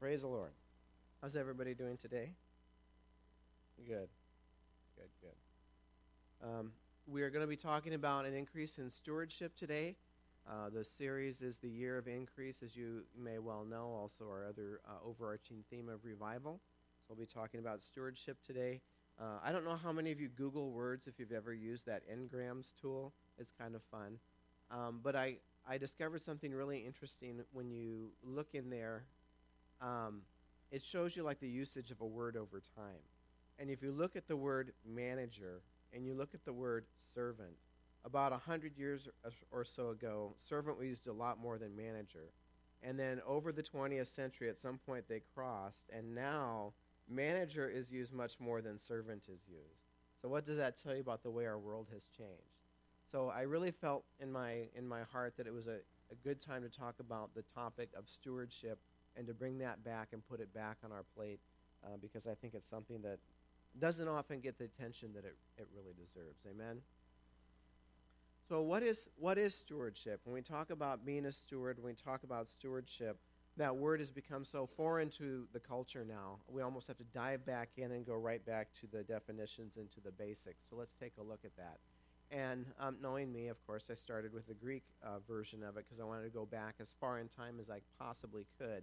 Praise the Lord. How's everybody doing today? Good. Good, good. Um, we are going to be talking about an increase in stewardship today. Uh, the series is the year of increase, as you may well know, also our other uh, overarching theme of revival. So we'll be talking about stewardship today. Uh, I don't know how many of you Google Words if you've ever used that Ngrams tool. It's kind of fun. Um, but I, I discovered something really interesting when you look in there um, it shows you like the usage of a word over time. And if you look at the word manager and you look at the word servant, about 100 years or so ago, servant was used a lot more than manager. And then over the 20th century, at some point they crossed, and now manager is used much more than servant is used. So what does that tell you about the way our world has changed? So I really felt in my in my heart that it was a, a good time to talk about the topic of stewardship and to bring that back and put it back on our plate uh, because I think it's something that doesn't often get the attention that it, it really deserves. Amen? So, what is, what is stewardship? When we talk about being a steward, when we talk about stewardship, that word has become so foreign to the culture now. We almost have to dive back in and go right back to the definitions and to the basics. So, let's take a look at that. And um, knowing me, of course, I started with the Greek uh, version of it because I wanted to go back as far in time as I possibly could.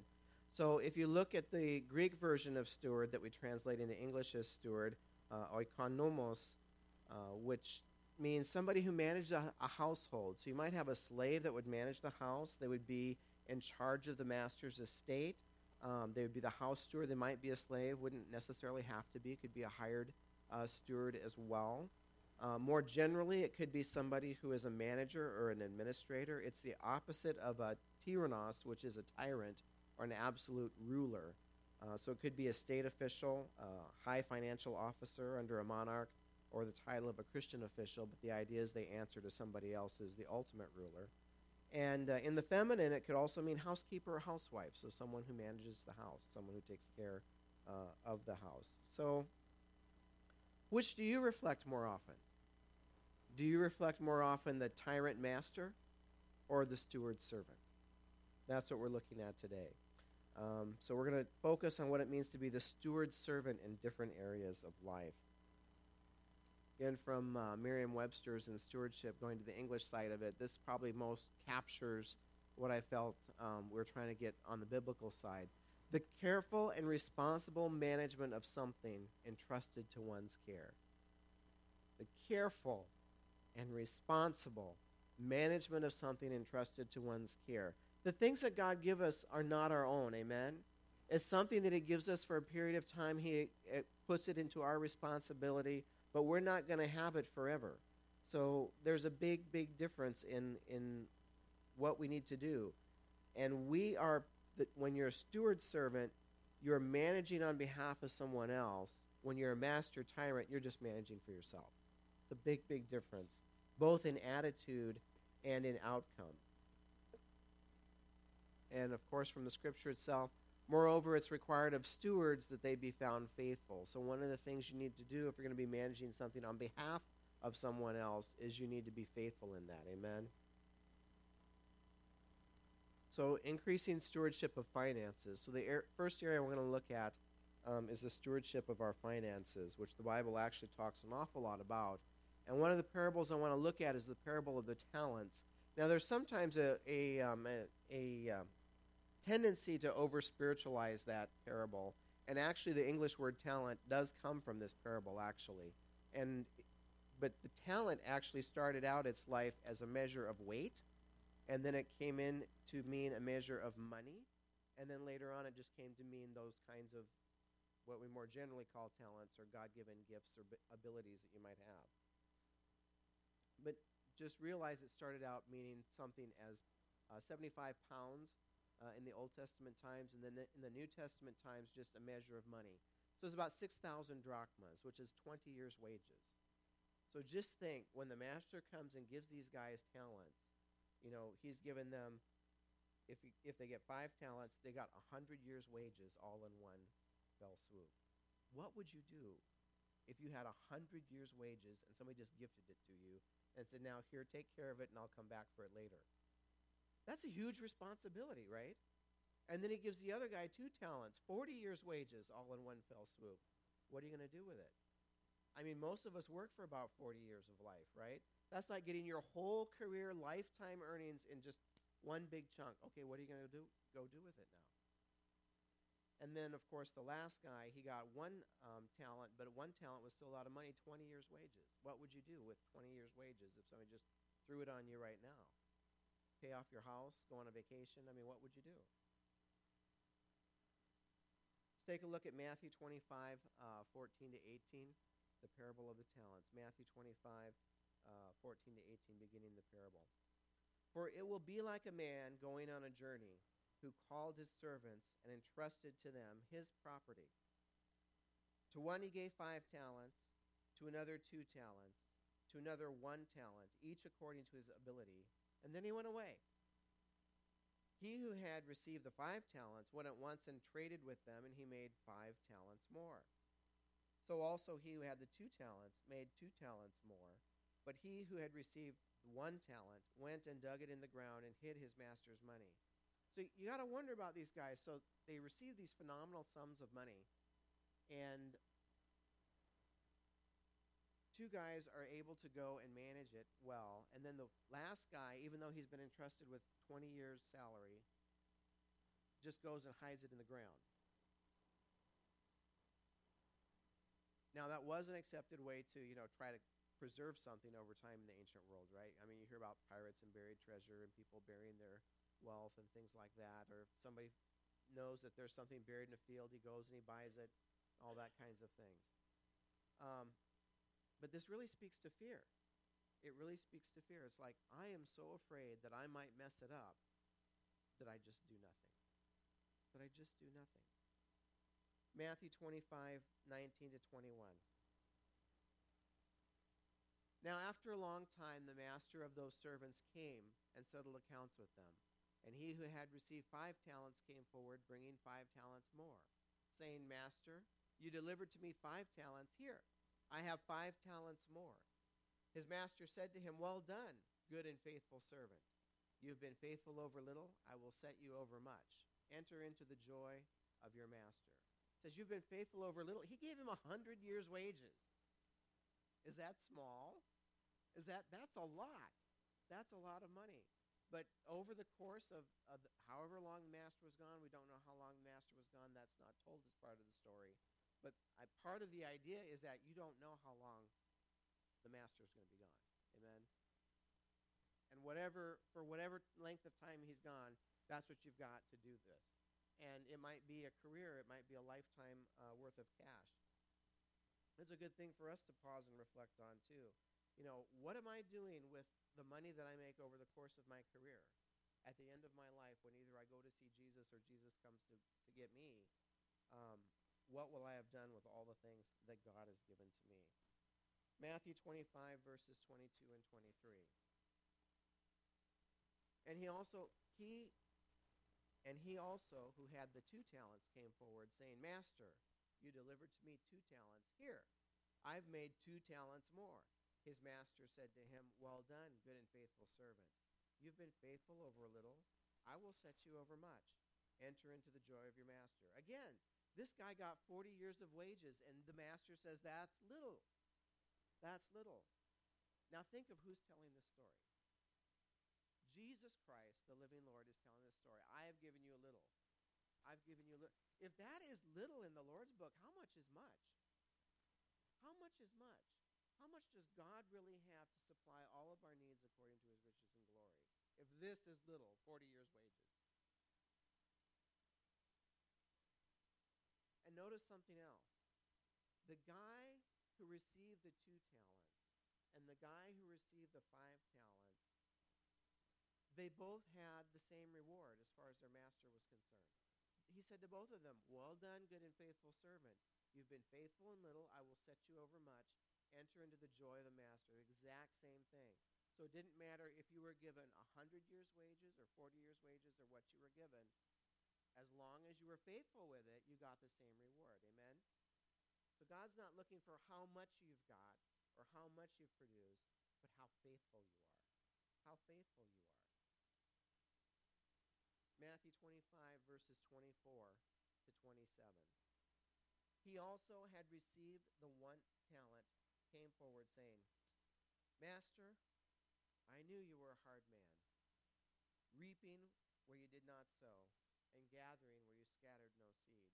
So if you look at the Greek version of steward that we translate into English as steward, uh, oikonomos, uh, which means somebody who managed a, a, household. So you might have a slave that would manage the house. They would be in charge of the master's estate. Um, they would be the house steward. They might be a slave. Wouldn't necessarily have to be. Could be a hired uh, steward as well. Uh, more generally, it could be somebody who is a manager or an administrator. It's the opposite of a tyrannos, which is a tyrant or an absolute ruler. Uh, so it could be a state official, a high financial officer under a monarch, or the title of a Christian official, but the idea is they answer to somebody else who's the ultimate ruler. And uh, in the feminine, it could also mean housekeeper or housewife, so someone who manages the house, someone who takes care uh, of the house. So, which do you reflect more often? Do you reflect more often the tyrant master or the steward servant? That's what we're looking at today. Um, so we're going to focus on what it means to be the steward servant in different areas of life. Again, from uh, Merriam Webster's and stewardship, going to the English side of it, this probably most captures what I felt um, we we're trying to get on the biblical side. The careful and responsible management of something entrusted to one's care. The careful and responsible management of something entrusted to one's care. The things that God give us are not our own. Amen. It's something that He gives us for a period of time. He puts it into our responsibility, but we're not going to have it forever. So there's a big, big difference in in what we need to do, and we are. That When you're a steward servant, you're managing on behalf of someone else. When you're a master tyrant, you're just managing for yourself. It's a big, big difference, both in attitude and in outcome and of course from the scripture itself. Moreover, it's required of stewards that they be found faithful. So, one of the things you need to do if you're going to be managing something on behalf of someone else is you need to be faithful in that. Amen? So, increasing stewardship of finances. So, the er- first area we're going to look at um, is the stewardship of our finances, which the Bible actually talks an awful lot about. And one of the parables I want to look at is the parable of the talents. Now, there's sometimes a, a, um, a, a um, tendency to over spiritualize that parable. And actually, the English word talent does come from this parable, actually. And but the talent actually started out its life as a measure of weight, and then it came in to mean a measure of money, and then later on it just came to mean those kinds of what we more generally call talents or God-given gifts or abilities that you might have. But just realize it started out meaning something as uh, 75 pounds uh, in the Old Testament times, and then in the New Testament times, just a measure of money. So it's about 6,000 drachmas, which is 20 years' wages. So just think when the master comes and gives these guys talents, you know, he's given them, if, he, if they get five talents, they got 100 years' wages all in one fell swoop. What would you do if you had 100 years' wages and somebody just gifted it to you and said, now, here, take care of it, and I'll come back for it later? That's a huge responsibility, right? And then he gives the other guy two talents, 40 years' wages, all in one fell swoop. What are you going to do with it? I mean, most of us work for about 40 years of life, right? That's like getting your whole career, lifetime earnings in just one big chunk. Okay, what are you going to do? Go do with it now. And then, of course, the last guy, he got one um, talent, but one talent was still a lot of money 20 years' wages. What would you do with 20 years' wages if somebody just threw it on you right now? Pay off your house, go on a vacation? I mean, what would you do? Let's take a look at Matthew 25, uh, 14 to 18, the parable of the talents. Matthew 25, uh, 14 to 18, beginning the parable. For it will be like a man going on a journey who called his servants and entrusted to them his property. To one he gave five talents, to another two talents, to another one talent, each according to his ability, and then he went away. He who had received the five talents went at once and traded with them, and he made five talents more. So also he who had the two talents made two talents more. But he who had received one talent went and dug it in the ground and hid his master's money. So you got to wonder about these guys. So they received these phenomenal sums of money, and two guys are able to go and manage it well, and then the last guy, even though he's been entrusted with 20 years' salary, just goes and hides it in the ground. Now that was an accepted way to, you know, try to preserve something over time in the ancient world, right? I mean, you hear about pirates and buried treasure and people burying their wealth and things like that. Or if somebody knows that there's something buried in a field, he goes and he buys it, all that kinds of things. Um, but this really speaks to fear. It really speaks to fear. It's like, I am so afraid that I might mess it up that I just do nothing. That I just do nothing. Matthew 25, 19 to 21. Now, after a long time, the master of those servants came and settled accounts with them. And he who had received five talents came forward, bringing five talents more, saying, Master, you delivered to me five talents. Here, I have five talents more. His master said to him, Well done, good and faithful servant. You've been faithful over little, I will set you over much. Enter into the joy of your master. It says, You've been faithful over little. He gave him a hundred years' wages. Is that small? Is that that's a lot? That's a lot of money. But over the course of, of however long the master was gone, we don't know how long the master was gone. That's not told as part of the story. But I, part of the idea is that you don't know how long the master is going to be gone. Amen. And whatever for whatever length of time he's gone, that's what you've got to do this. And it might be a career, it might be a lifetime uh, worth of cash. It's a good thing for us to pause and reflect on too. You know, what am I doing with the money that I make over the course of my career, at the end of my life, when either I go to see Jesus or Jesus comes to, to get me, um, what will I have done with all the things that God has given to me? Matthew 25, verses 22 and 23. And he also, he, and he also, who had the two talents, came forward, saying, Master, you delivered to me two talents. Here, I've made two talents more. His master said to him, Well done, good and faithful servant. You've been faithful over a little. I will set you over much. Enter into the joy of your master. Again, this guy got 40 years of wages, and the master says, That's little. That's little. Now think of who's telling this story. Jesus Christ, the living Lord, is telling this story. I have given you a little. I've given you a little. If that is little in the Lord's book, how much is much? How much is much? How much does God really have to supply all of our needs according to his riches and glory? If this is little, 40 years' wages. Notice something else. The guy who received the two talents and the guy who received the five talents, they both had the same reward as far as their master was concerned. He said to both of them, Well done, good and faithful servant. You've been faithful in little, I will set you over much enter into the joy of the master. Exact same thing. So it didn't matter if you were given 100 years' wages or 40 years' wages or what you were given. As long as you were faithful with it, you got the same reward. Amen? So God's not looking for how much you've got or how much you've produced, but how faithful you are. How faithful you are. Matthew 25, verses 24 to 27. He also had received the one talent, came forward saying, Master, I knew you were a hard man, reaping where you did not sow, and gathering where you scattered no seed.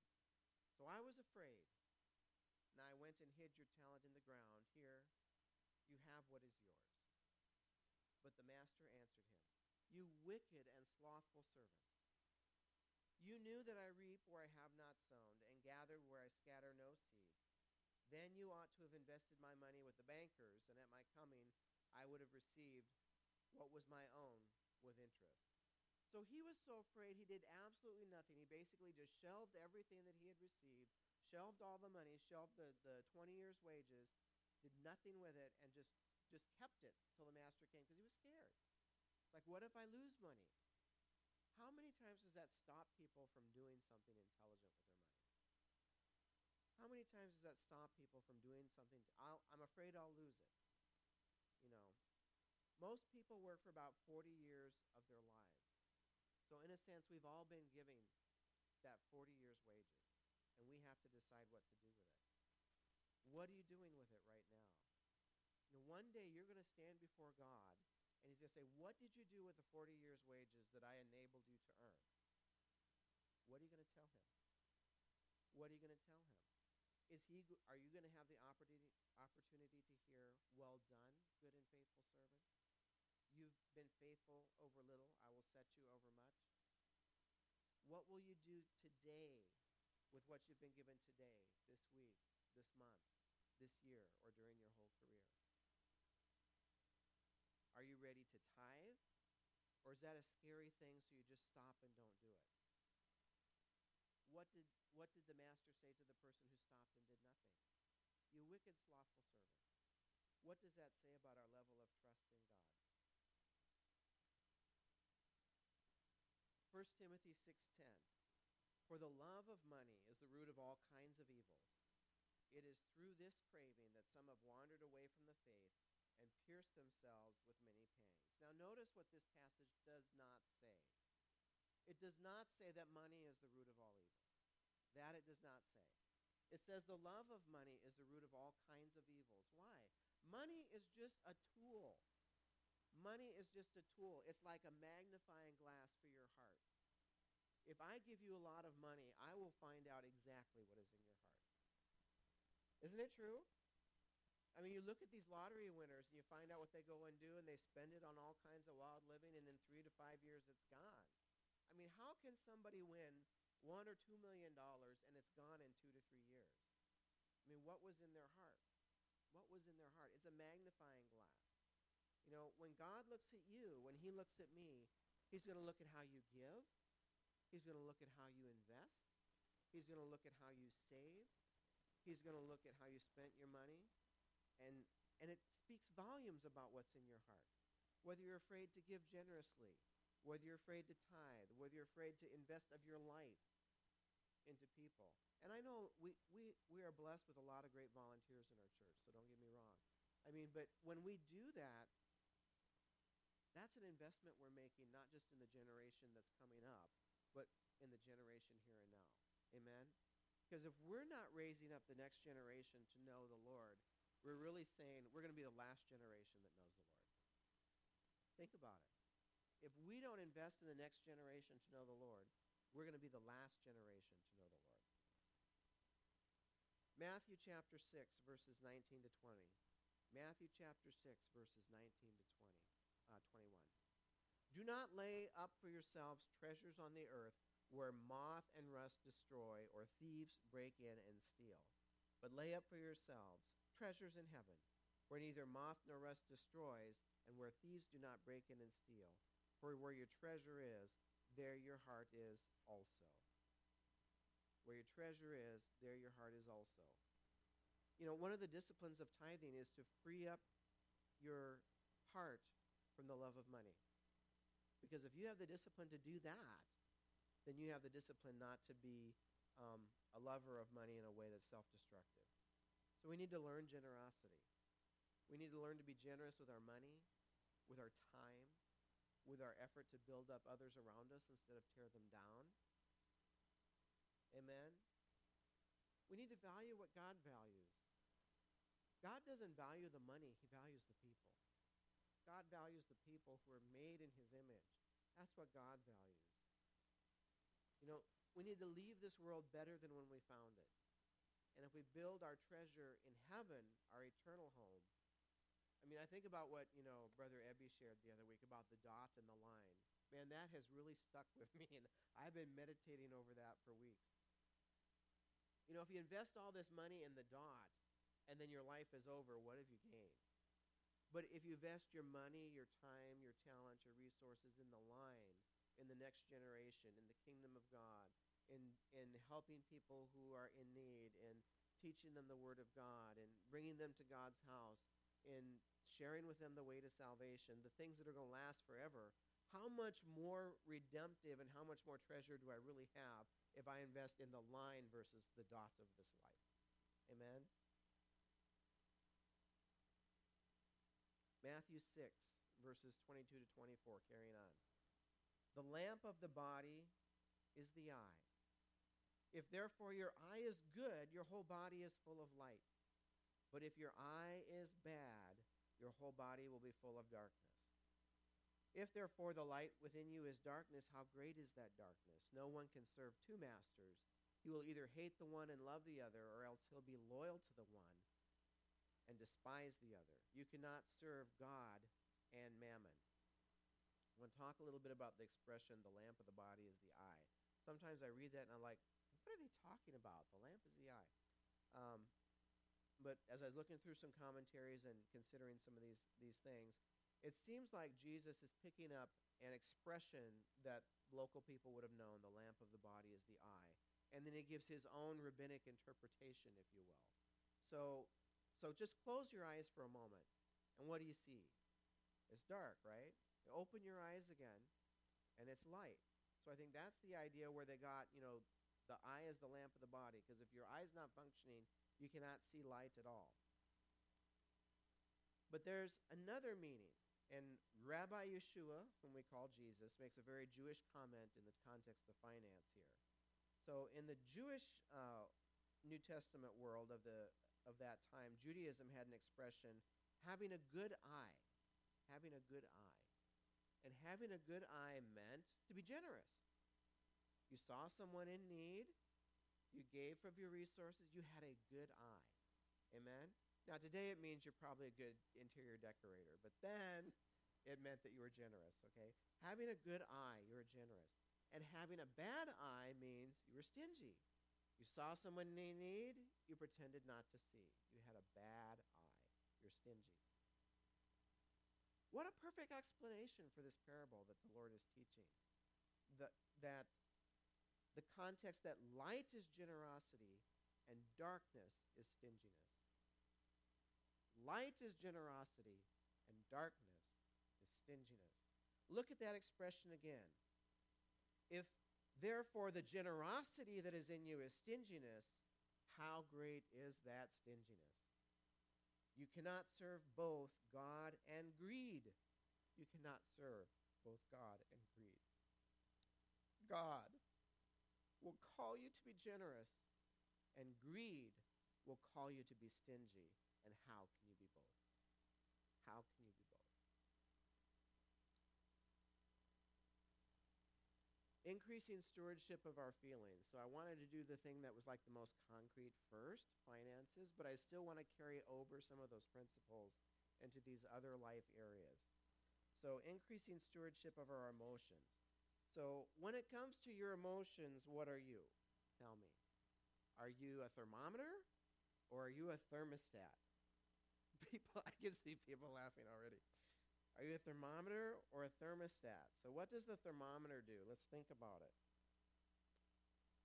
So I was afraid, and I went and hid your talent in the ground. Here, you have what is yours. But the master answered him, You wicked and slothful servant. You knew that I reap where I have not sown, and gather where I scatter no seed. Then you ought to have invested my money with the bankers, and at my coming I would have received what was my own with interest. So he was so afraid he did absolutely nothing. He basically just shelved everything that he had received, shelved all the money, shelved the, the 20 years' wages, did nothing with it, and just, just kept it till the master came because he was scared. Like, what if I lose money? How many times does that stop people from doing something intelligent with their money? How many times does that stop people from doing something? i am afraid I'll lose it. You know, most people work for about 40 years of their lives. So, in a sense, we've all been giving that 40 years' wages, and we have to decide what to do with it. What are you doing with it right now? You know, one day you're going to stand before God and he's going to say, What did you do with the 40 years' wages that I enabled you to earn? What are you going to tell him? What are you going to tell him? Is he, are you going to have the opportunity, opportunity to hear, Well done, good and faithful servant? You've been faithful over little, I will set you over much. What will you do today with what you've been given today, this week, this month, this year, or during your whole career? Are you ready to tithe? Or is that a scary thing so you just stop and don't do it? What did, what did the master say to the person who stopped and did nothing? You wicked, slothful servant. What does that say about our level of trust in God? 1 Timothy 6:10 For the love of money is the root of all kinds of evils. It is through this craving that some have wandered away from the faith and pierced themselves with many pangs. Now, notice what this passage does not say. It does not say that money is the root of all evil. That it does not say. It says the love of money is the root of all kinds of evils. Why? Money is just a tool. Money is just a tool. It's like a magnifying glass for your heart. If I give you a lot of money, I will find out exactly what is in your heart. Isn't it true? I mean, you look at these lottery winners and you find out what they go and do, and they spend it on all kinds of wild living, and in three to five years, it's gone. I mean, how can somebody win one or two million dollars and it's gone in two to three years? I mean, what was in their heart? What was in their heart? It's a magnifying glass. You know, when God looks at you, when he looks at me, he's going to look at how you give. He's going to look at how you invest. He's going to look at how you save. He's going to look at how you spent your money. And, and it speaks volumes about what's in your heart. Whether you're afraid to give generously, whether you're afraid to tithe, whether you're afraid to invest of your life into people. And I know we, we, we are blessed with a lot of great volunteers in our church, so don't get me wrong. I mean, but when we do that, that's an investment we're making not just in the generation that's coming up, but in the generation here and now. Amen? Because if we're not raising up the next generation to know the Lord, we're really saying we're going to be the last generation that knows the Lord. Think about it. If we don't invest in the next generation to know the Lord, we're going to be the last generation to know the Lord. Matthew chapter 6, verses 19 to 20. Matthew chapter 6, verses 19 to 20, uh, 21. Do not lay up for yourselves treasures on the earth where moth and rust destroy or thieves break in and steal. But lay up for yourselves treasures in heaven, where neither moth nor rust destroys, and where thieves do not break in and steal. For where your treasure is, there your heart is also. Where your treasure is, there your heart is also. You know, one of the disciplines of tithing is to free up your heart from the love of money. Because if you have the discipline to do that, then you have the discipline not to be um, a lover of money in a way that's self destructive. So we need to learn generosity. We need to learn to be generous with our money, with our time, with with our effort to build up others around us instead of tear them down. Amen. We need to value what God values. God doesn't value the money, he values the people. God values the people who are made in his image. That's what God values. You know, we need to leave this world better than when we found it. And if we build our treasure in heaven, our eternal home, I mean, I think about what, you know, Brother Ebby shared the other week about the dot and the line. Man, that has really stuck with me, and I've been meditating over that for weeks. You know, if you invest all this money in the dot and then your life is over, what have you gained? But if you invest your money, your time, your talent, your resources in the line, in the next generation, in the kingdom of God, in, in helping people who are in need, in teaching them the Word of God, and bringing them to God's house, in sharing with them the way to salvation, the things that are going to last forever, how much more redemptive and how much more treasure do I really have if I invest in the line versus the dot of this life? Amen? Matthew 6, verses 22 to 24, carrying on. The lamp of the body is the eye. If therefore your eye is good, your whole body is full of light. But if your eye is bad, your whole body will be full of darkness. If therefore the light within you is darkness, how great is that darkness? No one can serve two masters. He will either hate the one and love the other, or else he'll be loyal to the one and despise the other. You cannot serve God and mammon. I want to talk a little bit about the expression, the lamp of the body is the eye. Sometimes I read that and I'm like, what are they talking about? The lamp is the eye. Um, but as I was looking through some commentaries and considering some of these, these things, it seems like Jesus is picking up an expression that local people would have known the lamp of the body is the eye. And then he gives his own rabbinic interpretation, if you will. So, so just close your eyes for a moment. And what do you see? It's dark, right? You open your eyes again, and it's light. So I think that's the idea where they got, you know, the eye is the lamp of the body. Because if your eye's not functioning, you cannot see light at all. But there's another meaning. And Rabbi Yeshua, whom we call Jesus, makes a very Jewish comment in the context of finance here. So in the Jewish uh, New Testament world of, the, of that time, Judaism had an expression, having a good eye. Having a good eye. And having a good eye meant to be generous. You saw someone in need, you gave from your resources, you had a good eye. Amen? Now, today it means you're probably a good interior decorator, but then it meant that you were generous, okay? Having a good eye, you were generous. And having a bad eye means you were stingy. You saw someone in need, you pretended not to see. You had a bad eye. You're stingy. What a perfect explanation for this parable that the Lord is teaching. The, that the context that light is generosity and darkness is stinginess. Light is generosity and darkness is stinginess. Look at that expression again. If therefore the generosity that is in you is stinginess, how great is that stinginess? You cannot serve both God and greed. You cannot serve both God and greed. God will call you to be generous, and greed will call you to be stingy. And how can you be both? How can you Increasing stewardship of our feelings. So I wanted to do the thing that was like the most concrete first, finances, but I still want to carry over some of those principles into these other life areas. So increasing stewardship of our emotions. So, when it comes to your emotions, what are you? Tell me. Are you a thermometer or are you a thermostat? People, I can see people laughing already. Are you a thermometer or a thermostat? So, what does the thermometer do? Let's think about it.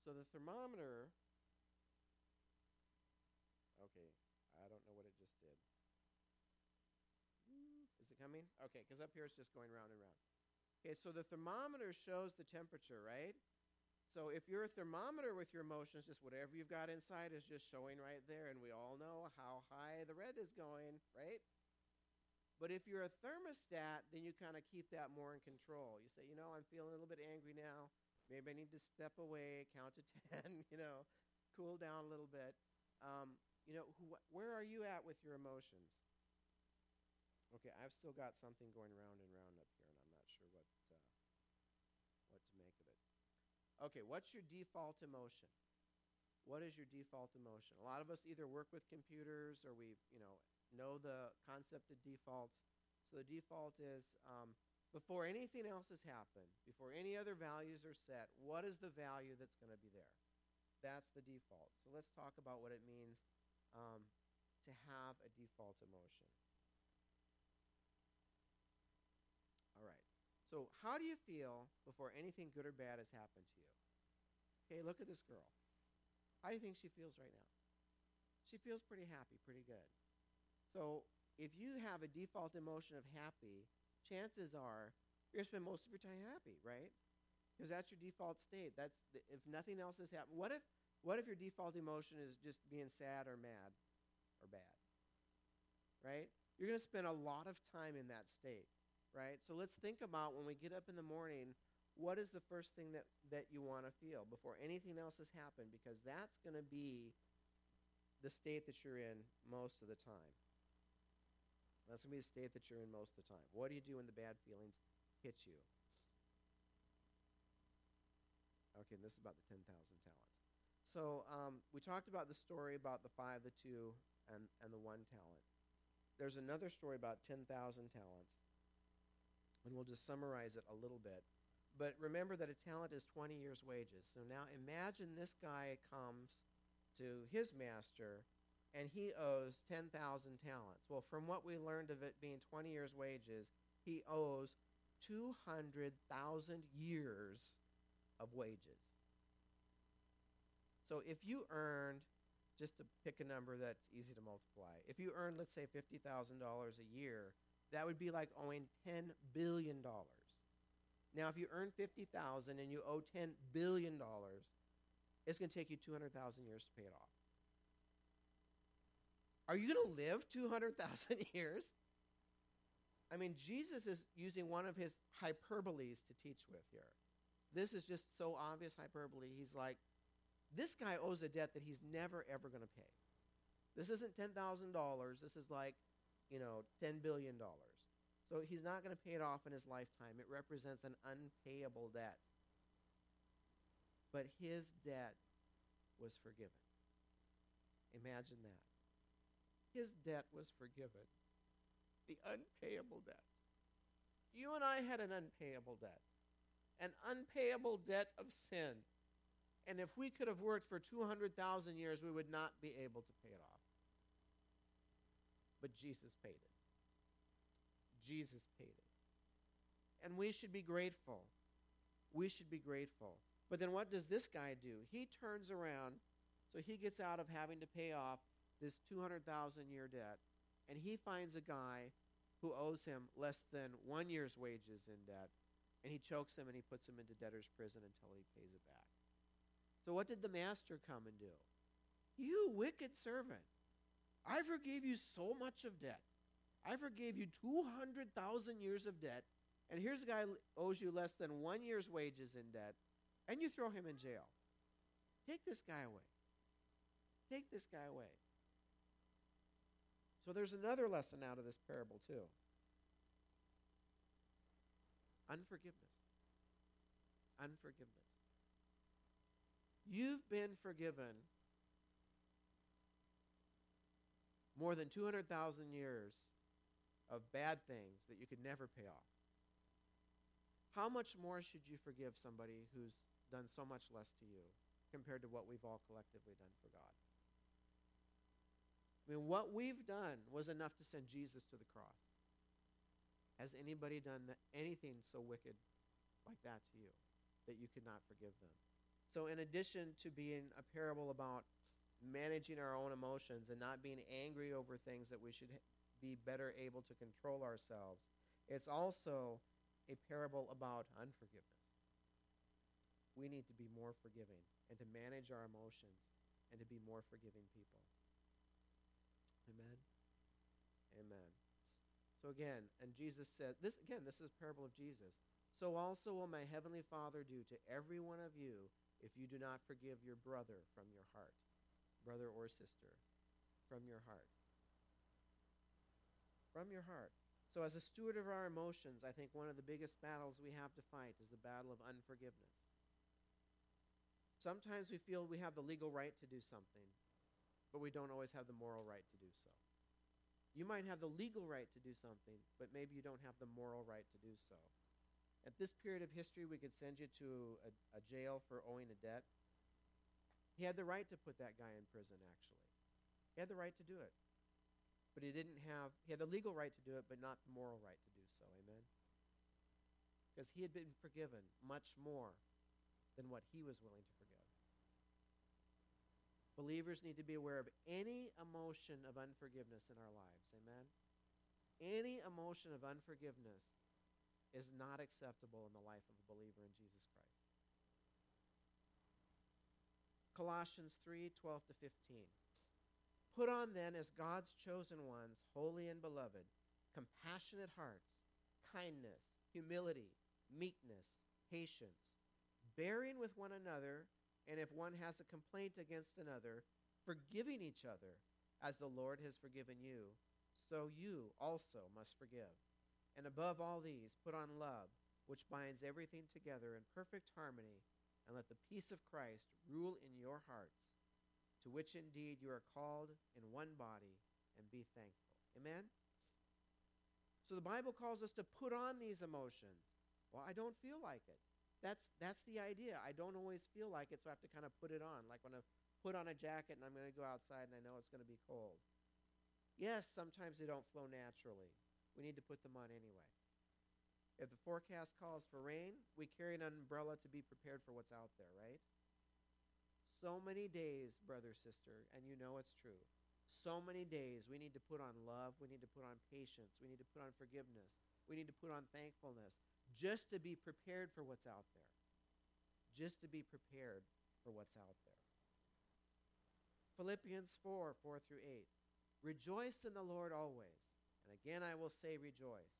So, the thermometer, okay, I don't know what it just did. Is it coming? Okay, because up here it's just going round and round. Okay, so the thermometer shows the temperature, right? So if you're a thermometer with your emotions, just whatever you've got inside is just showing right there, and we all know how high the red is going, right? But if you're a thermostat, then you kind of keep that more in control. You say, you know, I'm feeling a little bit angry now. Maybe I need to step away, count to 10, you know, cool down a little bit. Um, you know, who, where are you at with your emotions? Okay, I've still got something going round and round up here, and I'm not sure what, uh, what to make of it. Okay, what's your default emotion? What is your default emotion? A lot of us either work with computers or we, you know, know the concept of defaults. So the default is um, before anything else has happened, before any other values are set, what is the value that's going to be there? That's the default. So let's talk about what it means um, to have a default emotion. All right. So, how do you feel before anything good or bad has happened to you? Okay, look at this girl. How do you think she feels right now? She feels pretty happy, pretty good. So, if you have a default emotion of happy, chances are you're going to spend most of your time happy, right? Because that's your default state. That's the, if nothing else has happened. What if what if your default emotion is just being sad or mad or bad? Right? You're going to spend a lot of time in that state, right? So let's think about when we get up in the morning, what is the first thing that, that you want to feel before anything else has happened? Because that's going to be the state that you're in most of the time. That's going to be the state that you're in most of the time. What do you do when the bad feelings hit you? Okay, and this is about the 10,000 talents. So um, we talked about the story about the five, the two, and, and the one talent. There's another story about 10,000 talents, and we'll just summarize it a little bit. But remember that a talent is 20 years' wages. So now imagine this guy comes to his master and he owes 10,000 talents. Well, from what we learned of it being 20 years' wages, he owes 200,000 years of wages. So if you earned, just to pick a number that's easy to multiply, if you earned, let's say, $50,000 a year, that would be like owing $10 billion. Now, if you earn 50000 and you owe $10 billion, it's going to take you 200,000 years to pay it off. Are you going to live 200,000 years? I mean, Jesus is using one of his hyperboles to teach with here. This is just so obvious hyperbole. He's like, this guy owes a debt that he's never, ever going to pay. This isn't $10,000. This is like, you know, $10 billion. So he's not going to pay it off in his lifetime. It represents an unpayable debt. But his debt was forgiven. Imagine that. His debt was forgiven. The unpayable debt. You and I had an unpayable debt, an unpayable debt of sin. And if we could have worked for 200,000 years, we would not be able to pay it off. But Jesus paid it. Jesus paid it. And we should be grateful. We should be grateful. But then what does this guy do? He turns around, so he gets out of having to pay off this 200,000 year debt, and he finds a guy who owes him less than one year's wages in debt, and he chokes him and he puts him into debtor's prison until he pays it back. So what did the master come and do? You wicked servant, I forgave you so much of debt. I forgave you 200,000 years of debt, and here's a guy owes you less than one year's wages in debt, and you throw him in jail. Take this guy away. Take this guy away. So there's another lesson out of this parable, too unforgiveness. Unforgiveness. You've been forgiven more than 200,000 years of bad things that you could never pay off. How much more should you forgive somebody who's done so much less to you compared to what we've all collectively done for God? I mean, what we've done was enough to send Jesus to the cross. Has anybody done anything so wicked like that to you that you could not forgive them? So, in addition to being a parable about managing our own emotions and not being angry over things that we should be better able to control ourselves, it's also a parable about unforgiveness. We need to be more forgiving and to manage our emotions and to be more forgiving people. Amen. Amen. So again, and Jesus said, this again, this is parable of Jesus. So also will my heavenly Father do to every one of you if you do not forgive your brother from your heart, brother or sister, from your heart. From your heart. So, as a steward of our emotions, I think one of the biggest battles we have to fight is the battle of unforgiveness. Sometimes we feel we have the legal right to do something, but we don't always have the moral right to do so. You might have the legal right to do something, but maybe you don't have the moral right to do so. At this period of history, we could send you to a, a jail for owing a debt. He had the right to put that guy in prison, actually. He had the right to do it. But he didn't have, he had the legal right to do it, but not the moral right to do so. Amen? Because he had been forgiven much more than what he was willing to forgive. Believers need to be aware of any emotion of unforgiveness in our lives. Amen? Any emotion of unforgiveness is not acceptable in the life of a believer in Jesus Christ. Colossians 3 12 to 15. Put on then as God's chosen ones, holy and beloved, compassionate hearts, kindness, humility, meekness, patience, bearing with one another, and if one has a complaint against another, forgiving each other, as the Lord has forgiven you, so you also must forgive. And above all these, put on love, which binds everything together in perfect harmony, and let the peace of Christ rule in your hearts, to which indeed you are called in one body, and be thankful. Amen? So the Bible calls us to put on these emotions. Well, I don't feel like it. That's, that's the idea. I don't always feel like it, so I have to kind of put it on. Like when I put on a jacket and I'm going to go outside and I know it's going to be cold. Yes, sometimes they don't flow naturally we need to put them on anyway. If the forecast calls for rain, we carry an umbrella to be prepared for what's out there, right? So many days, brother, sister, and you know it's true. So many days we need to put on love, we need to put on patience, we need to put on forgiveness, we need to put on thankfulness, just to be prepared for what's out there. Just to be prepared for what's out there. Philippians 4 4 through 8. Rejoice in the Lord always. And again I will say, rejoice.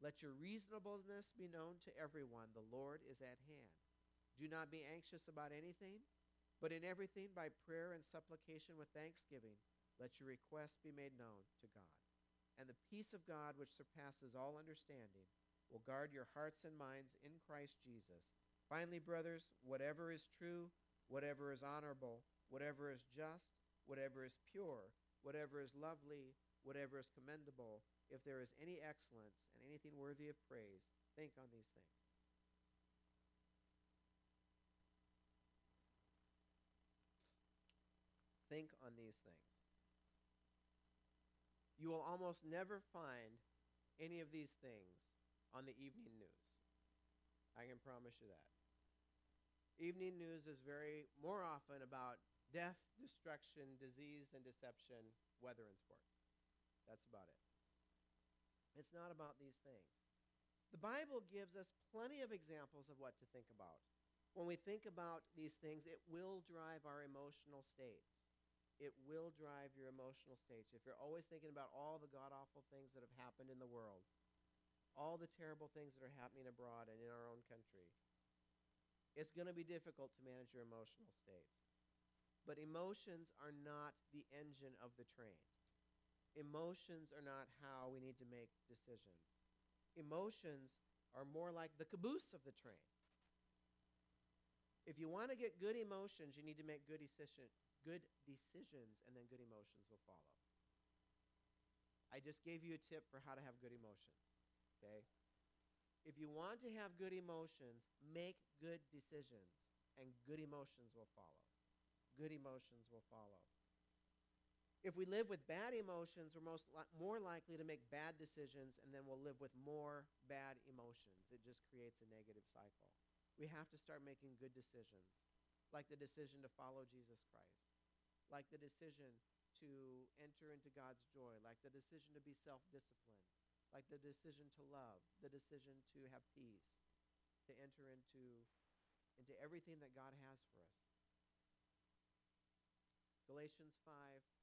Let your reasonableness be known to everyone. The Lord is at hand. Do not be anxious about anything, but in everything by prayer and supplication with thanksgiving, let your requests be made known to God. And the peace of God, which surpasses all understanding, will guard your hearts and minds in Christ Jesus. Finally, brothers, whatever is true, whatever is honorable, whatever is just, whatever is pure, whatever is lovely, whatever is commendable, if there is any excellence and anything worthy of praise, think on these things. Think on these things. You will almost never find any of these things on the evening news. I can promise you that. Evening news is very more often about death, destruction, disease, and deception, weather, and sports. That's about it. It's not about these things. The Bible gives us plenty of examples of what to think about. When we think about these things, it will drive our emotional states. It will drive your emotional states. If you're always thinking about all the god awful things that have happened in the world, all the terrible things that are happening abroad and in our own country, it's going to be difficult to manage your emotional states. But emotions are not the engine of the train. Emotions are not how we need to make decisions. Emotions are more like the caboose of the train. If you want to get good emotions, you need to make good, good decisions, and then good emotions will follow. I just gave you a tip for how to have good emotions. Okay? If you want to have good emotions, make good decisions, and good emotions will follow. Good emotions will follow. If we live with bad emotions, we're most li- more likely to make bad decisions, and then we'll live with more bad emotions. It just creates a negative cycle. We have to start making good decisions, like the decision to follow Jesus Christ, like the decision to enter into God's joy, like the decision to be self disciplined, like the decision to love, the decision to have peace, to enter into, into everything that God has for us. Galatians 5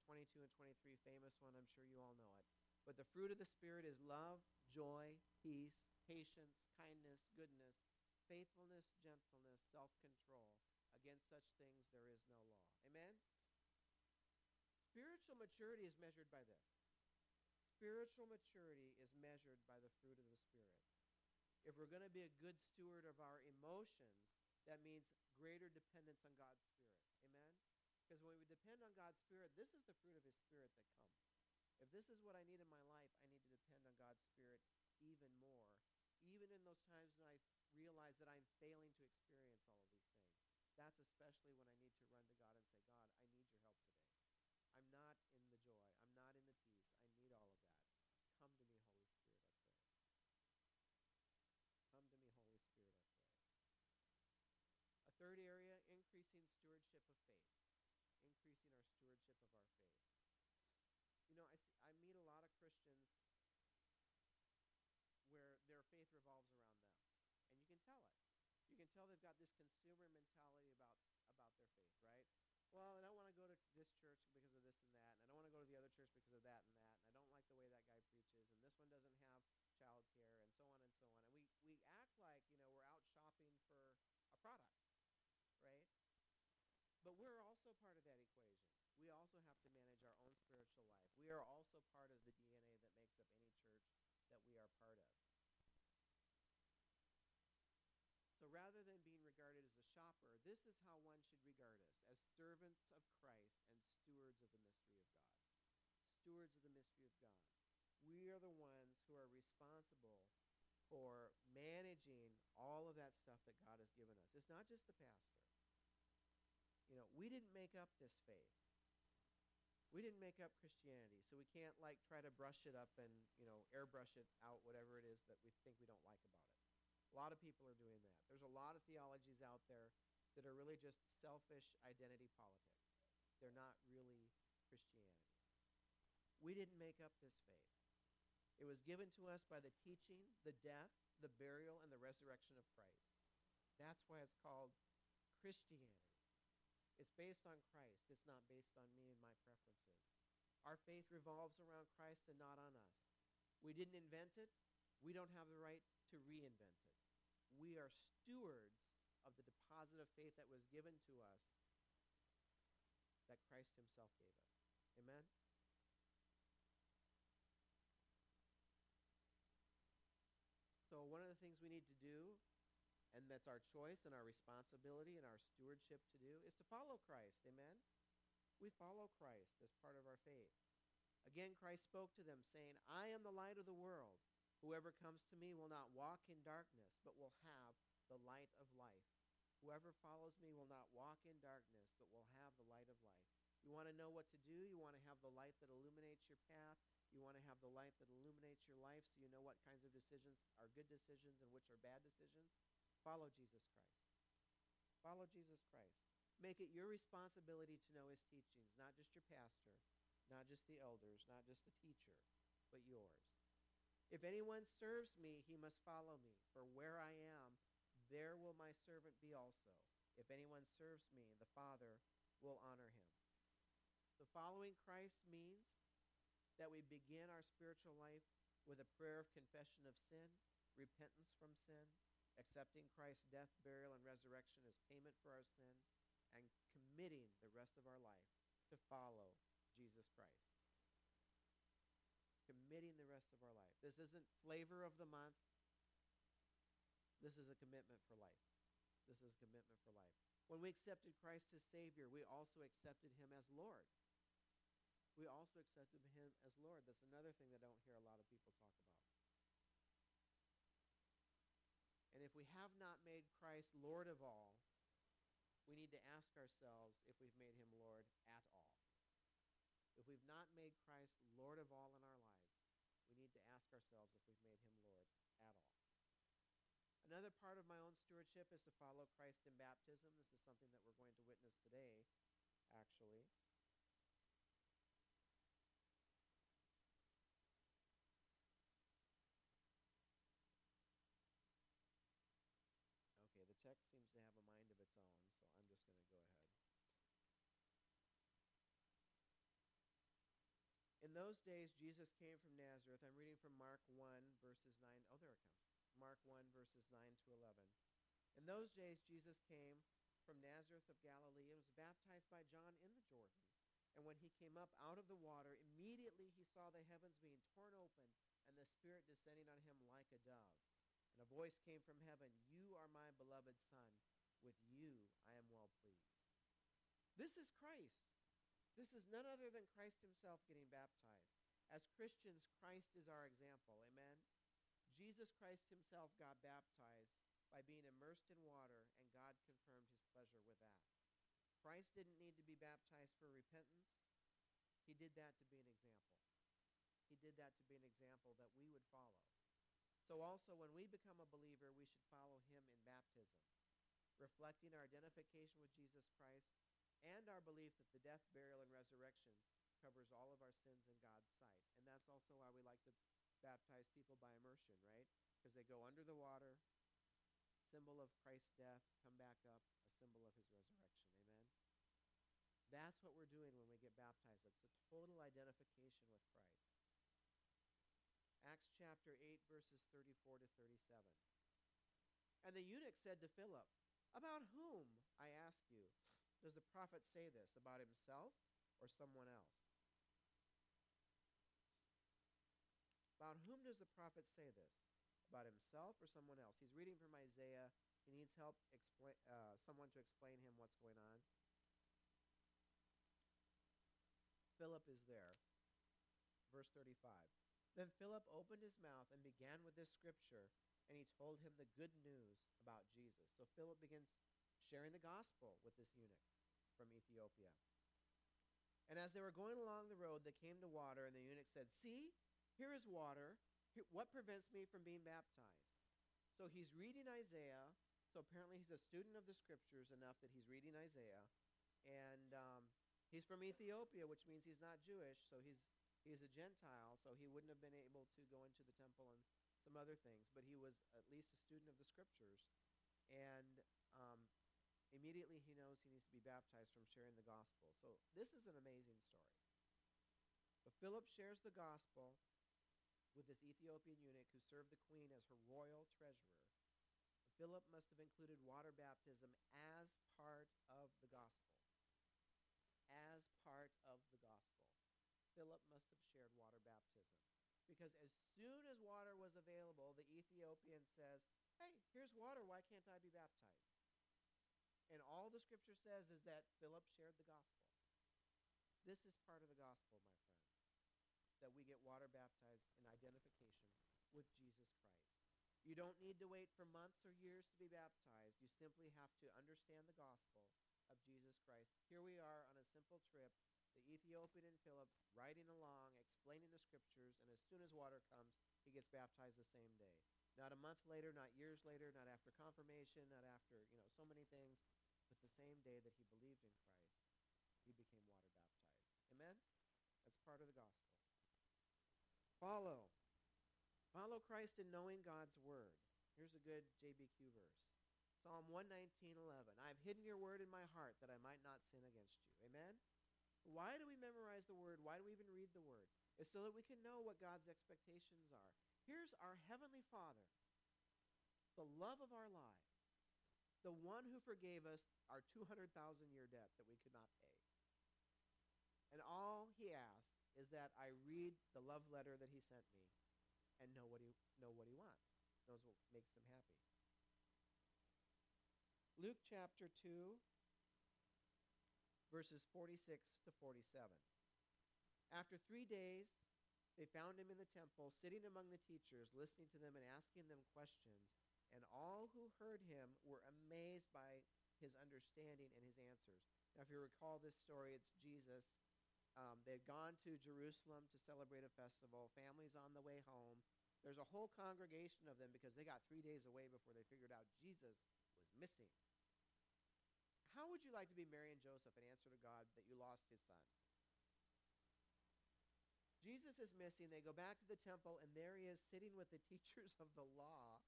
22 and 23, famous one. I'm sure you all know it. But the fruit of the Spirit is love, joy, peace, patience, kindness, goodness, faithfulness, gentleness, self control. Against such things there is no law. Amen? Spiritual maturity is measured by this. Spiritual maturity is measured by the fruit of the Spirit. If we're going to be a good steward of our emotions, that means greater dependence on God's Spirit. Amen? Because when we depend on God's Spirit, this is the fruit of His Spirit that comes. If this is what I need in my life, I need to depend on God's Spirit even more, even in those times when I realize that I'm failing to experience all of these things. That's especially when I need to run to God and say, God, I need your help today. I'm not in the joy. I'm not in the peace. I need all of that. Come to me, Holy Spirit, I pray. Come to me, Holy Spirit, I pray. A third area, increasing stewardship of faith. Increasing our stewardship of our faith. You know, I, see, I meet a lot of Christians where their faith revolves around them. And you can tell it. You can tell they've got this consumer mentality about, about their faith, right? Well, I don't want to go to this church because of this and that, and I don't want to go to the other church because of that and that, and I don't like the way that guy preaches, and this one doesn't have child care, and so on and so on. And we, we act like, you know, we're out shopping for a product, right? But we're also part of that equation we also have to manage our own spiritual life. We are also part of the DNA that makes up any church that we are part of. So rather than being regarded as a shopper, this is how one should regard us as servants of Christ and stewards of the mystery of God. Stewards of the mystery of God. We are the ones who are responsible for managing all of that stuff that God has given us. It's not just the pastor. You know, we didn't make up this faith we didn't make up Christianity, so we can't like try to brush it up and you know airbrush it out, whatever it is that we think we don't like about it. A lot of people are doing that. There's a lot of theologies out there that are really just selfish identity politics. They're not really Christianity. We didn't make up this faith. It was given to us by the teaching, the death, the burial, and the resurrection of Christ. That's why it's called Christianity. It's based on Christ. It's not based on me and my preferences. Our faith revolves around Christ and not on us. We didn't invent it. We don't have the right to reinvent it. We are stewards of the deposit of faith that was given to us that Christ himself gave us. Amen? So, one of the things we need to do and that's our choice and our responsibility and our stewardship to do, is to follow Christ. Amen? We follow Christ as part of our faith. Again, Christ spoke to them, saying, I am the light of the world. Whoever comes to me will not walk in darkness, but will have the light of life. Whoever follows me will not walk in darkness, but will have the light of life. You want to know what to do? You want to have the light that illuminates your path. You want to have the light that illuminates your life so you know what kinds of decisions are good decisions and which are bad decisions. Follow Jesus Christ. Follow Jesus Christ. Make it your responsibility to know his teachings, not just your pastor, not just the elders, not just the teacher, but yours. If anyone serves me, he must follow me. For where I am, there will my servant be also. If anyone serves me, the Father will honor him. So following Christ means that we begin our spiritual life with a prayer of confession of sin, repentance from sin, accepting Christ's death, burial, and resurrection as payment for our sin, and committing the rest of our life to follow Jesus Christ. Committing the rest of our life. This isn't flavor of the month. This is a commitment for life. This is a commitment for life. When we accepted Christ as Savior, we also accepted Him as Lord. We also accepted Him as Lord. That's another thing that I don't hear a lot of people talk about. And if we have not made Christ Lord of all, we need to ask ourselves if we've made him Lord at all. If we've not made Christ Lord of all in our lives, we need to ask ourselves if we've made him Lord at all. Another part of my own stewardship is to follow Christ in baptism. This is something that we're going to witness today, actually. Okay, the text seems to have a mind of its own, so I'm just going to go ahead. In those days, Jesus came from Nazareth. I'm reading from Mark 1, verses 9. Oh, there it comes. Mark 1, verses 9 to 11. In those days, Jesus came from Nazareth of Galilee and was baptized by John in the Jordan. And when he came up out of the water, immediately he saw the heavens being torn open and the Spirit descending on him like a dove. And a voice came from heaven, You are my beloved Son. With you I am well pleased. This is Christ. This is none other than Christ himself getting baptized. As Christians, Christ is our example. Amen? Jesus Christ himself got baptized by being immersed in water, and God confirmed his pleasure with that. Christ didn't need to be baptized for repentance. He did that to be an example. He did that to be an example that we would follow. So also, when we become a believer, we should follow him in baptism, reflecting our identification with Jesus Christ and our belief that the death, burial, and resurrection covers all of our sins in God's sight. And that's also why we like to baptize people by immersion, right? Because they go under the water, symbol of Christ's death, come back up, a symbol of his resurrection. Amen? That's what we're doing when we get baptized. It's a total identification with Christ. Acts chapter 8, verses 34 to 37. And the eunuch said to Philip, About whom, I ask you, does the prophet say this? About himself or someone else? About whom does the prophet say this? About himself or someone else? He's reading from Isaiah. He needs help, explain, uh, someone to explain him what's going on. Philip is there. Verse 35. Then Philip opened his mouth and began with this scripture, and he told him the good news about Jesus. So Philip begins sharing the gospel with this eunuch from Ethiopia. And as they were going along the road, they came to water, and the eunuch said, See, here is water. What prevents me from being baptized? So he's reading Isaiah. So apparently he's a student of the scriptures enough that he's reading Isaiah. And um, he's from Ethiopia, which means he's not Jewish. So he's, he's a Gentile. So he wouldn't have been able to go into the temple and some other things. But he was at least a student of the scriptures. And um, immediately he knows he needs to be baptized from sharing the gospel. So this is an amazing story. But Philip shares the gospel with this Ethiopian eunuch who served the queen as her royal treasurer. Philip must have included water baptism as part of the gospel. As part of the gospel. Philip must have shared water baptism. Because as soon as water was available, the Ethiopian says, Hey, here's water. Why can't I be baptized? And all the scripture says is that Philip shared the gospel. This is part of the gospel, my friends, that we get water baptized in identification with Jesus Christ. You don't need to wait for months or years to be baptized. You simply have to understand the gospel of Jesus Christ. Here we are on a simple trip, the Ethiopian and Philip riding along, explaining the scriptures, and as soon as water comes, he gets baptized the same day. Not a month later, not years later, not after confirmation, not after, you know, so many things. Same day that he believed in Christ, he became water baptized. Amen? That's part of the gospel. Follow. Follow Christ in knowing God's word. Here's a good JBQ verse. Psalm 119:11. I've hidden your word in my heart that I might not sin against you. Amen? Why do we memorize the word? Why do we even read the word? It's so that we can know what God's expectations are. Here's our heavenly Father, the love of our lives, the one who forgave us our 200,000 year debt that we could not pay. And all he asks is that I read the love letter that he sent me and know what he, know what he wants, knows what makes him happy. Luke chapter 2, verses 46 to 47. After three days, they found him in the temple, sitting among the teachers, listening to them and asking them questions. And all who heard him were amazed by his understanding and his answers. Now, if you recall this story, it's Jesus. Um, they'd gone to Jerusalem to celebrate a festival. Families on the way home. There's a whole congregation of them because they got three days away before they figured out Jesus was missing. How would you like to be Mary and Joseph and answer to God that you lost his son? Jesus is missing. They go back to the temple, and there he is sitting with the teachers of the law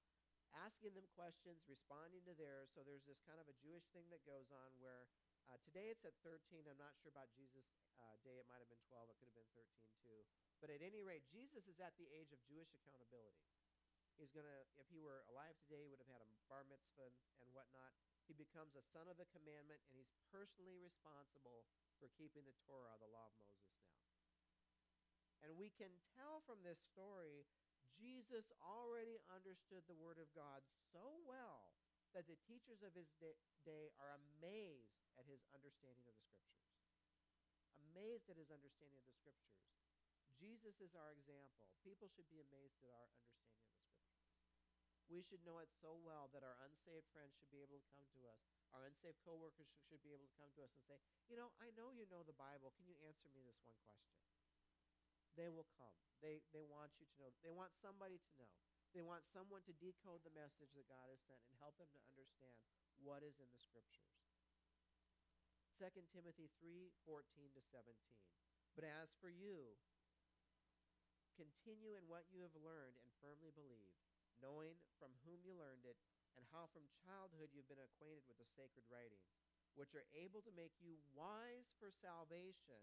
asking them questions, responding to theirs. So there's this kind of a Jewish thing that goes on where Uh, today it's at 13. I'm not sure about Jesus' uh, day. It might have been 12. It could have been 13 too. But at any rate, Jesus is at the age of Jewish accountability. He's going to, if he were alive today, he would have had a bar mitzvah and, and whatnot. He becomes a son of the commandment, and he's personally responsible for keeping the Torah, the law of Moses now. And we can tell from this story, Jesus already understood the Word of God so well that the teachers of his day are amazed at his understanding of the Scriptures. Amazed at his understanding of the Scriptures. Jesus is our example. People should be amazed at our understanding of the Scriptures. We should know it so well that our unsaved friends should be able to come to us. Our unsaved coworkers sh- should be able to come to us and say, You know, I know you know the Bible. Can you answer me this one question? They will come. They, they want you to know. They want somebody to know. They want someone to decode the message that God has sent and help them to understand what is in the Scriptures. 2 Timothy 3 14 to 17. But as for you, continue in what you have learned and firmly believe knowing from whom you learned it, and how from childhood you've been acquainted with the sacred writings, which are able to make you wise for salvation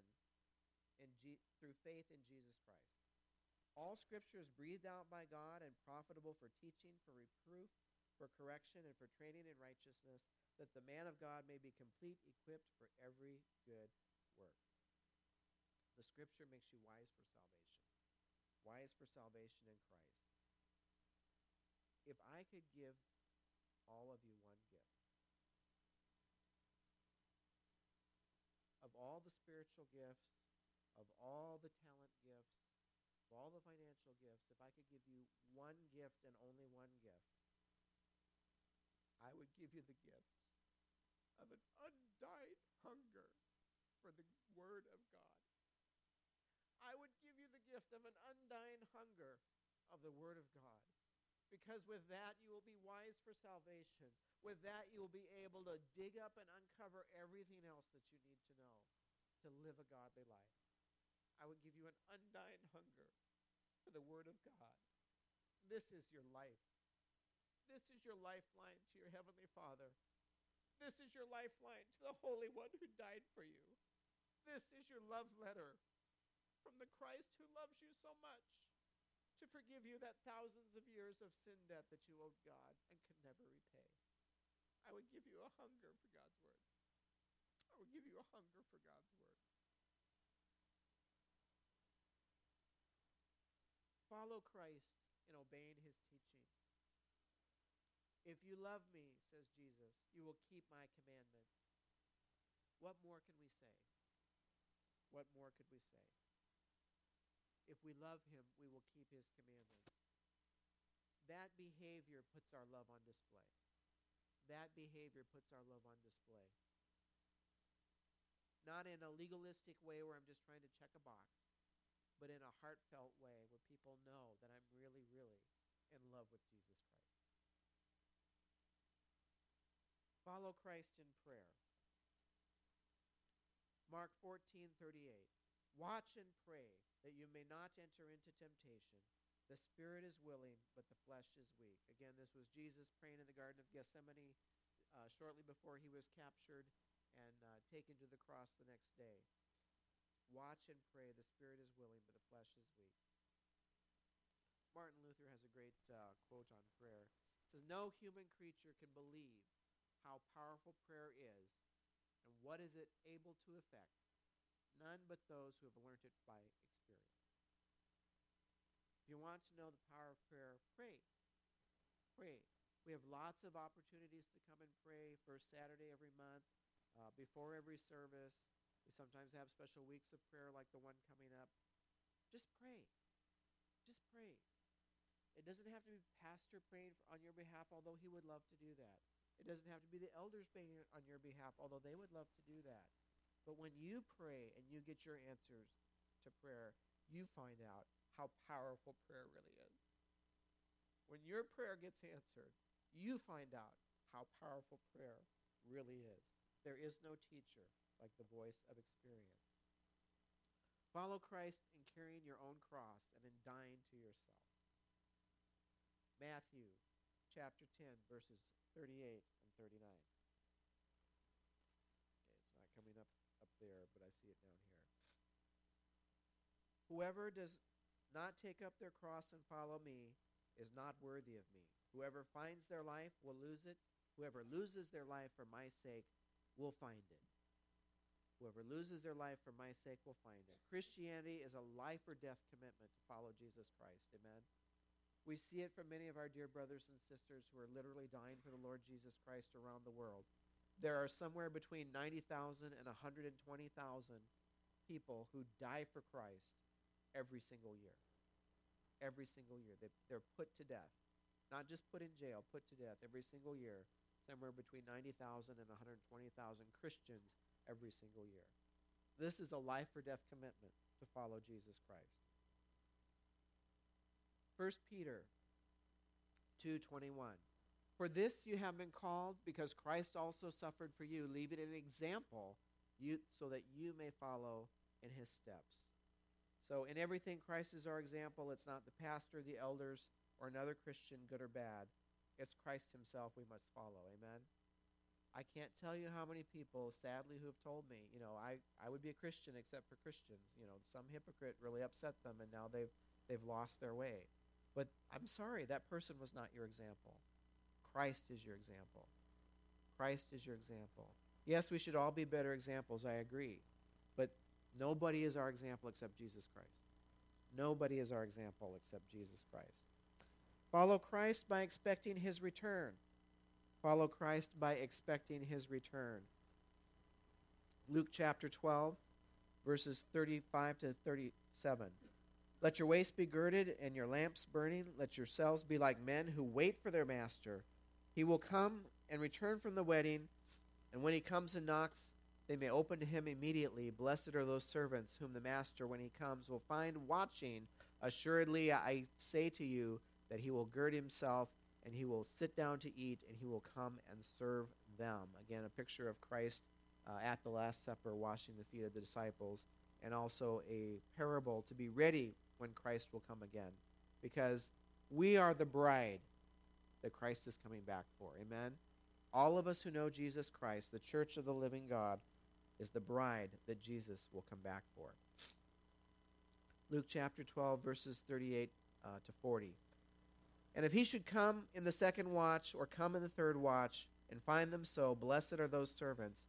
in through faith in Jesus Christ. All scripture is breathed out by God and profitable for teaching, for reproof, for correction, and for training in righteousness, that the man of God may be complete, equipped for every good work. The scripture makes you wise for salvation, wise for salvation in Christ if I could give all of you one gift, of all the spiritual gifts, of all the talent gifts, of all the financial gifts, if I could give you one gift and only one gift, I would give you the gift of an undying hunger for the Word of God. I would give you the gift of an undying hunger of the Word of God. Because with that, you will be wise for salvation. With that, you will be able to dig up and uncover everything else that you need to know to live a godly life. I would give you an undying hunger for the Word of God. This is your life. This is your lifeline to your Heavenly Father. This is your lifeline to the Holy One who died for you. This is your love letter from the Christ who loves you so much to forgive you that thousands of years of sin debt that you owed God and could never repay. I would give you a hunger for God's word. I would give you a hunger for God's word. Follow Christ in obeying his teaching. If you love me, says Jesus, you will keep my commandments. What more can we say? What more could we say? if we love him, we will keep his commandments. That behavior puts our love on display. That behavior puts our love on display. Not in a legalistic way where I'm just trying to check a box, but in a heartfelt way where people know that I'm really, really in love with Jesus Christ. Follow Christ in prayer. Mark 14, 38. Watch and pray that you may not enter into temptation. The spirit is willing, but the flesh is weak. Again, this was Jesus praying in the Garden of Gethsemane uh, shortly before he was captured and uh, taken to the cross the next day. Watch and pray. The spirit is willing, but the flesh is weak. Martin Luther has a great uh, quote on prayer. It says, No human creature can believe how powerful prayer is and what is it able to effect None but those who have learned it by experience. If you want to know the power of prayer, pray. Pray. We have lots of opportunities to come and pray first Saturday every month, uh, before every service. We sometimes have special weeks of prayer like the one coming up. Just pray. Just pray. It doesn't have to be pastor praying on your behalf, although he would love to do that. It doesn't have to be the elders praying on your behalf, although they would love to do that. But when you pray and you get your answers to prayer, you find out how powerful prayer really is. When your prayer gets answered, you find out how powerful prayer really is. There is no teacher like the voice of experience. Follow Christ in carrying your own cross and in dying to yourself. Matthew chapter 10, verses 38 and 39. It's not coming up up there, but I see it down here. Whoever does not take up their cross and follow me is not worthy of me. Whoever finds their life will lose it. Whoever loses their life for my sake will find it. Whoever loses their life for my sake will find it. Christianity is a life or death commitment to follow Jesus Christ. Amen. We see it from many of our dear brothers and sisters who are literally dying for the Lord Jesus Christ around the world. There are somewhere between 90,000 and 120,000 people who die for Christ every single year. Every single year. They, they're put to death. Not just put in jail, put to death every single year. Somewhere between 90,000 and 120,000 Christians every single year. This is a life or death commitment to follow Jesus Christ. 1 Peter 2:21 For this you have been called because Christ also suffered for you leaving an example you, so that you may follow in his steps. So in everything Christ is our example. It's not the pastor, the elders or another Christian good or bad. It's Christ himself we must follow. Amen. I can't tell you how many people, sadly, who have told me, you know, I, I would be a Christian except for Christians. You know, some hypocrite really upset them, and now they've they've lost their way. But I'm sorry, that person was not your example. Christ is your example. Christ is your example. Yes, we should all be better examples. I agree, but nobody is our example except Jesus Christ. Nobody is our example except Jesus Christ. Follow Christ by expecting His return. Follow Christ by expecting his return. Luke chapter 12, verses 35 to 37. Let your waist be girded and your lamps burning. Let yourselves be like men who wait for their master. He will come and return from the wedding, and when he comes and knocks, they may open to him immediately. Blessed are those servants whom the master, when he comes, will find watching. Assuredly, I say to you that he will gird himself and he will sit down to eat, and he will come and serve them. Again, a picture of Christ uh, at the Last Supper washing the feet of the disciples, and also a parable to be ready when Christ will come again. Because we are the bride that Christ is coming back for. Amen? All of us who know Jesus Christ, the church of the living God, is the bride that Jesus will come back for. Luke chapter 12, verses 38 uh, to 40. And if he should come in the second watch or come in the third watch and find them so, blessed are those servants.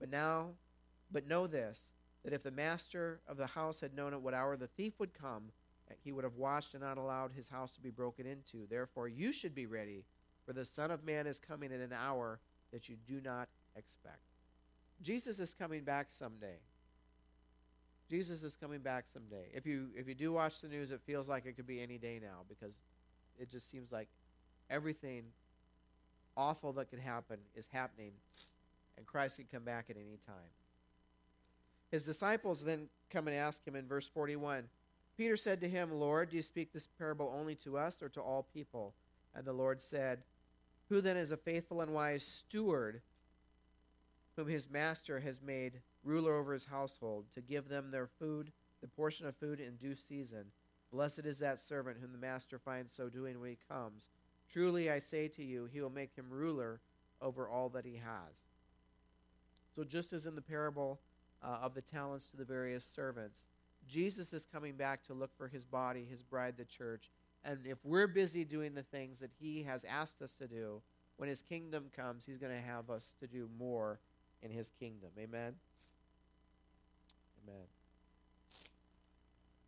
But now, but know this, that if the master of the house had known at what hour the thief would come, he would have watched and not allowed his house to be broken into. Therefore, you should be ready, for the Son of Man is coming in an hour that you do not expect. Jesus is coming back someday. Jesus is coming back someday. If you if you do watch the news, it feels like it could be any day now because it just seems like everything awful that could happen is happening, and Christ can come back at any time. His disciples then come and ask him in verse 41 Peter said to him, Lord, do you speak this parable only to us or to all people? And the Lord said, Who then is a faithful and wise steward whom his master has made ruler over his household to give them their food, the portion of food in due season? Blessed is that servant whom the master finds so doing when he comes. Truly I say to you, he will make him ruler over all that he has. So, just as in the parable uh, of the talents to the various servants, Jesus is coming back to look for his body, his bride, the church. And if we're busy doing the things that he has asked us to do, when his kingdom comes, he's going to have us to do more in his kingdom. Amen? Amen.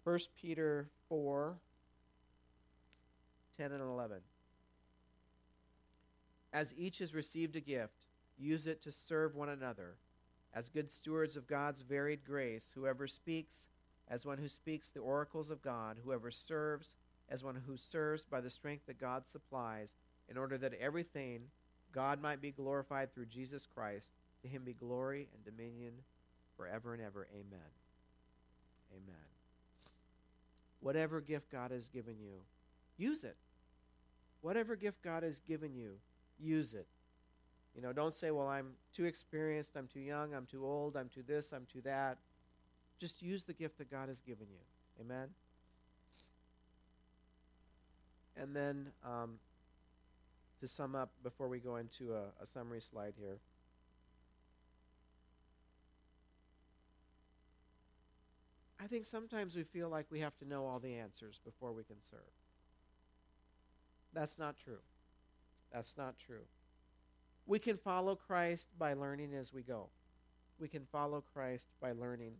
1 Peter 4 10 and 11. As each has received a gift, use it to serve one another. As good stewards of God's varied grace, whoever speaks, as one who speaks the oracles of God, whoever serves, as one who serves by the strength that God supplies, in order that everything God might be glorified through Jesus Christ. To him be glory and dominion forever and ever. Amen. Amen. Whatever gift God has given you, use it. Whatever gift God has given you, use it. You know, don't say, well, I'm too experienced, I'm too young, I'm too old, I'm too this, I'm too that. Just use the gift that God has given you. Amen? And then um, to sum up before we go into a, a summary slide here. I think sometimes we feel like we have to know all the answers before we can serve. That's not true. That's not true. We can follow Christ by learning as we go. We can follow Christ by learning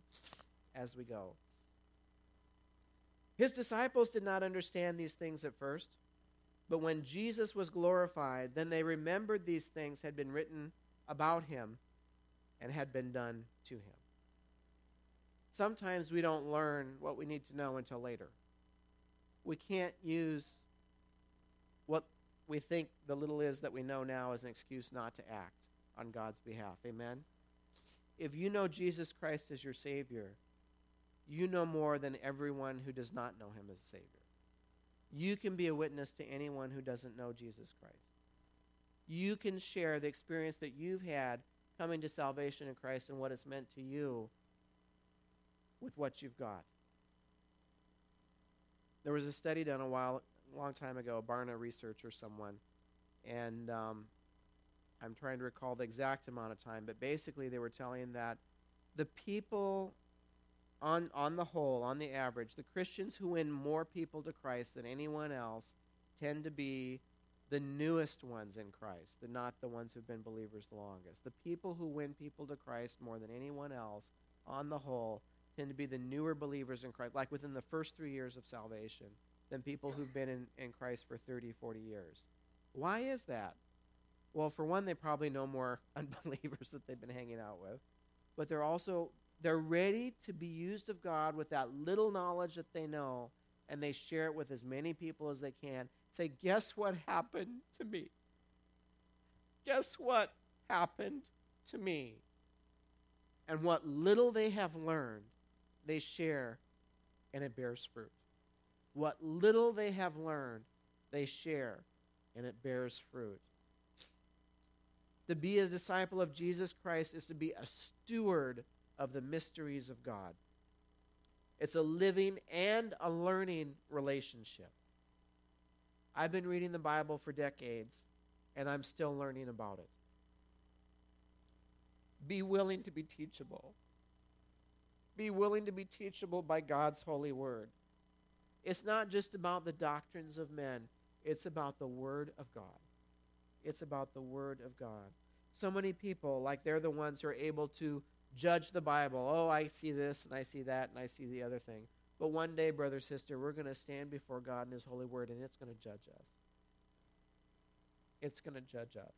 as we go. His disciples did not understand these things at first, but when Jesus was glorified, then they remembered these things had been written about him and had been done to him. Sometimes we don't learn what we need to know until later. We can't use what we think the little is that we know now as an excuse not to act on God's behalf. Amen? If you know Jesus Christ as your Savior, you know more than everyone who does not know him as Savior. You can be a witness to anyone who doesn't know Jesus Christ. You can share the experience that you've had coming to salvation in Christ and what it's meant to you with what you've got. There was a study done a while, a long time ago, Barna Research or someone, and um, I'm trying to recall the exact amount of time, but basically they were telling that the people on, on the whole, on the average, the Christians who win more people to Christ than anyone else tend to be the newest ones in Christ, the, not the ones who've been believers the longest. The people who win people to Christ more than anyone else, on the whole, tend to be the newer believers in Christ, like within the first three years of salvation, than people who've been in, in Christ for 30, 40 years. Why is that? Well, for one, they probably know more unbelievers that they've been hanging out with, but they're also they're ready to be used of God with that little knowledge that they know, and they share it with as many people as they can. Say, guess what happened to me? Guess what happened to me? And what little they have learned, they share, and it bears fruit. What little they have learned, they share, and it bears fruit. To be a disciple of Jesus Christ is to be a steward of the mysteries of God. It's a living and a learning relationship. I've been reading the Bible for decades, and I'm still learning about it. Be willing to be teachable. Be willing to be teachable by God's holy word. It's not just about the doctrines of men, it's about the word of God. It's about the word of God. So many people, like they're the ones who are able to judge the Bible. Oh, I see this and I see that and I see the other thing. But one day, brother, sister, we're going to stand before God and His holy word and it's going to judge us. It's going to judge us.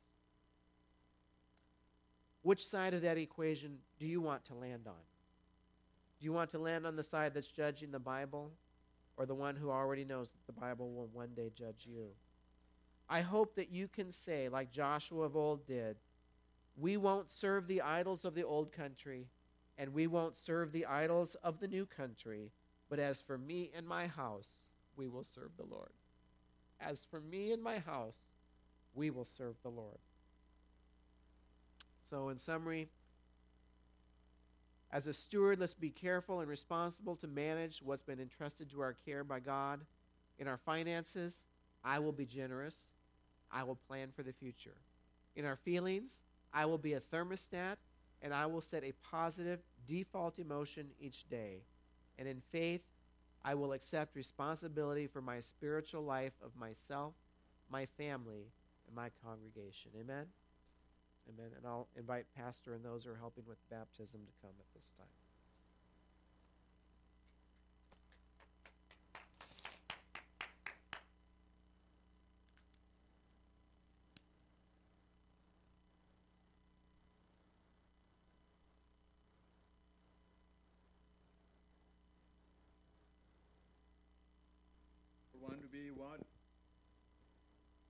Which side of that equation do you want to land on? Do you want to land on the side that's judging the Bible or the one who already knows that the Bible will one day judge you? I hope that you can say, like Joshua of old did, we won't serve the idols of the old country, and we won't serve the idols of the new country. But as for me and my house, we will serve the Lord. As for me and my house, we will serve the Lord. So, in summary, as a steward, let's be careful and responsible to manage what's been entrusted to our care by God. In our finances, I will be generous. I will plan for the future. In our feelings, I will be a thermostat and I will set a positive default emotion each day. And in faith, I will accept responsibility for my spiritual life of myself, my family, and my congregation. Amen? Amen. And I'll invite Pastor and those who are helping with baptism to come at this time.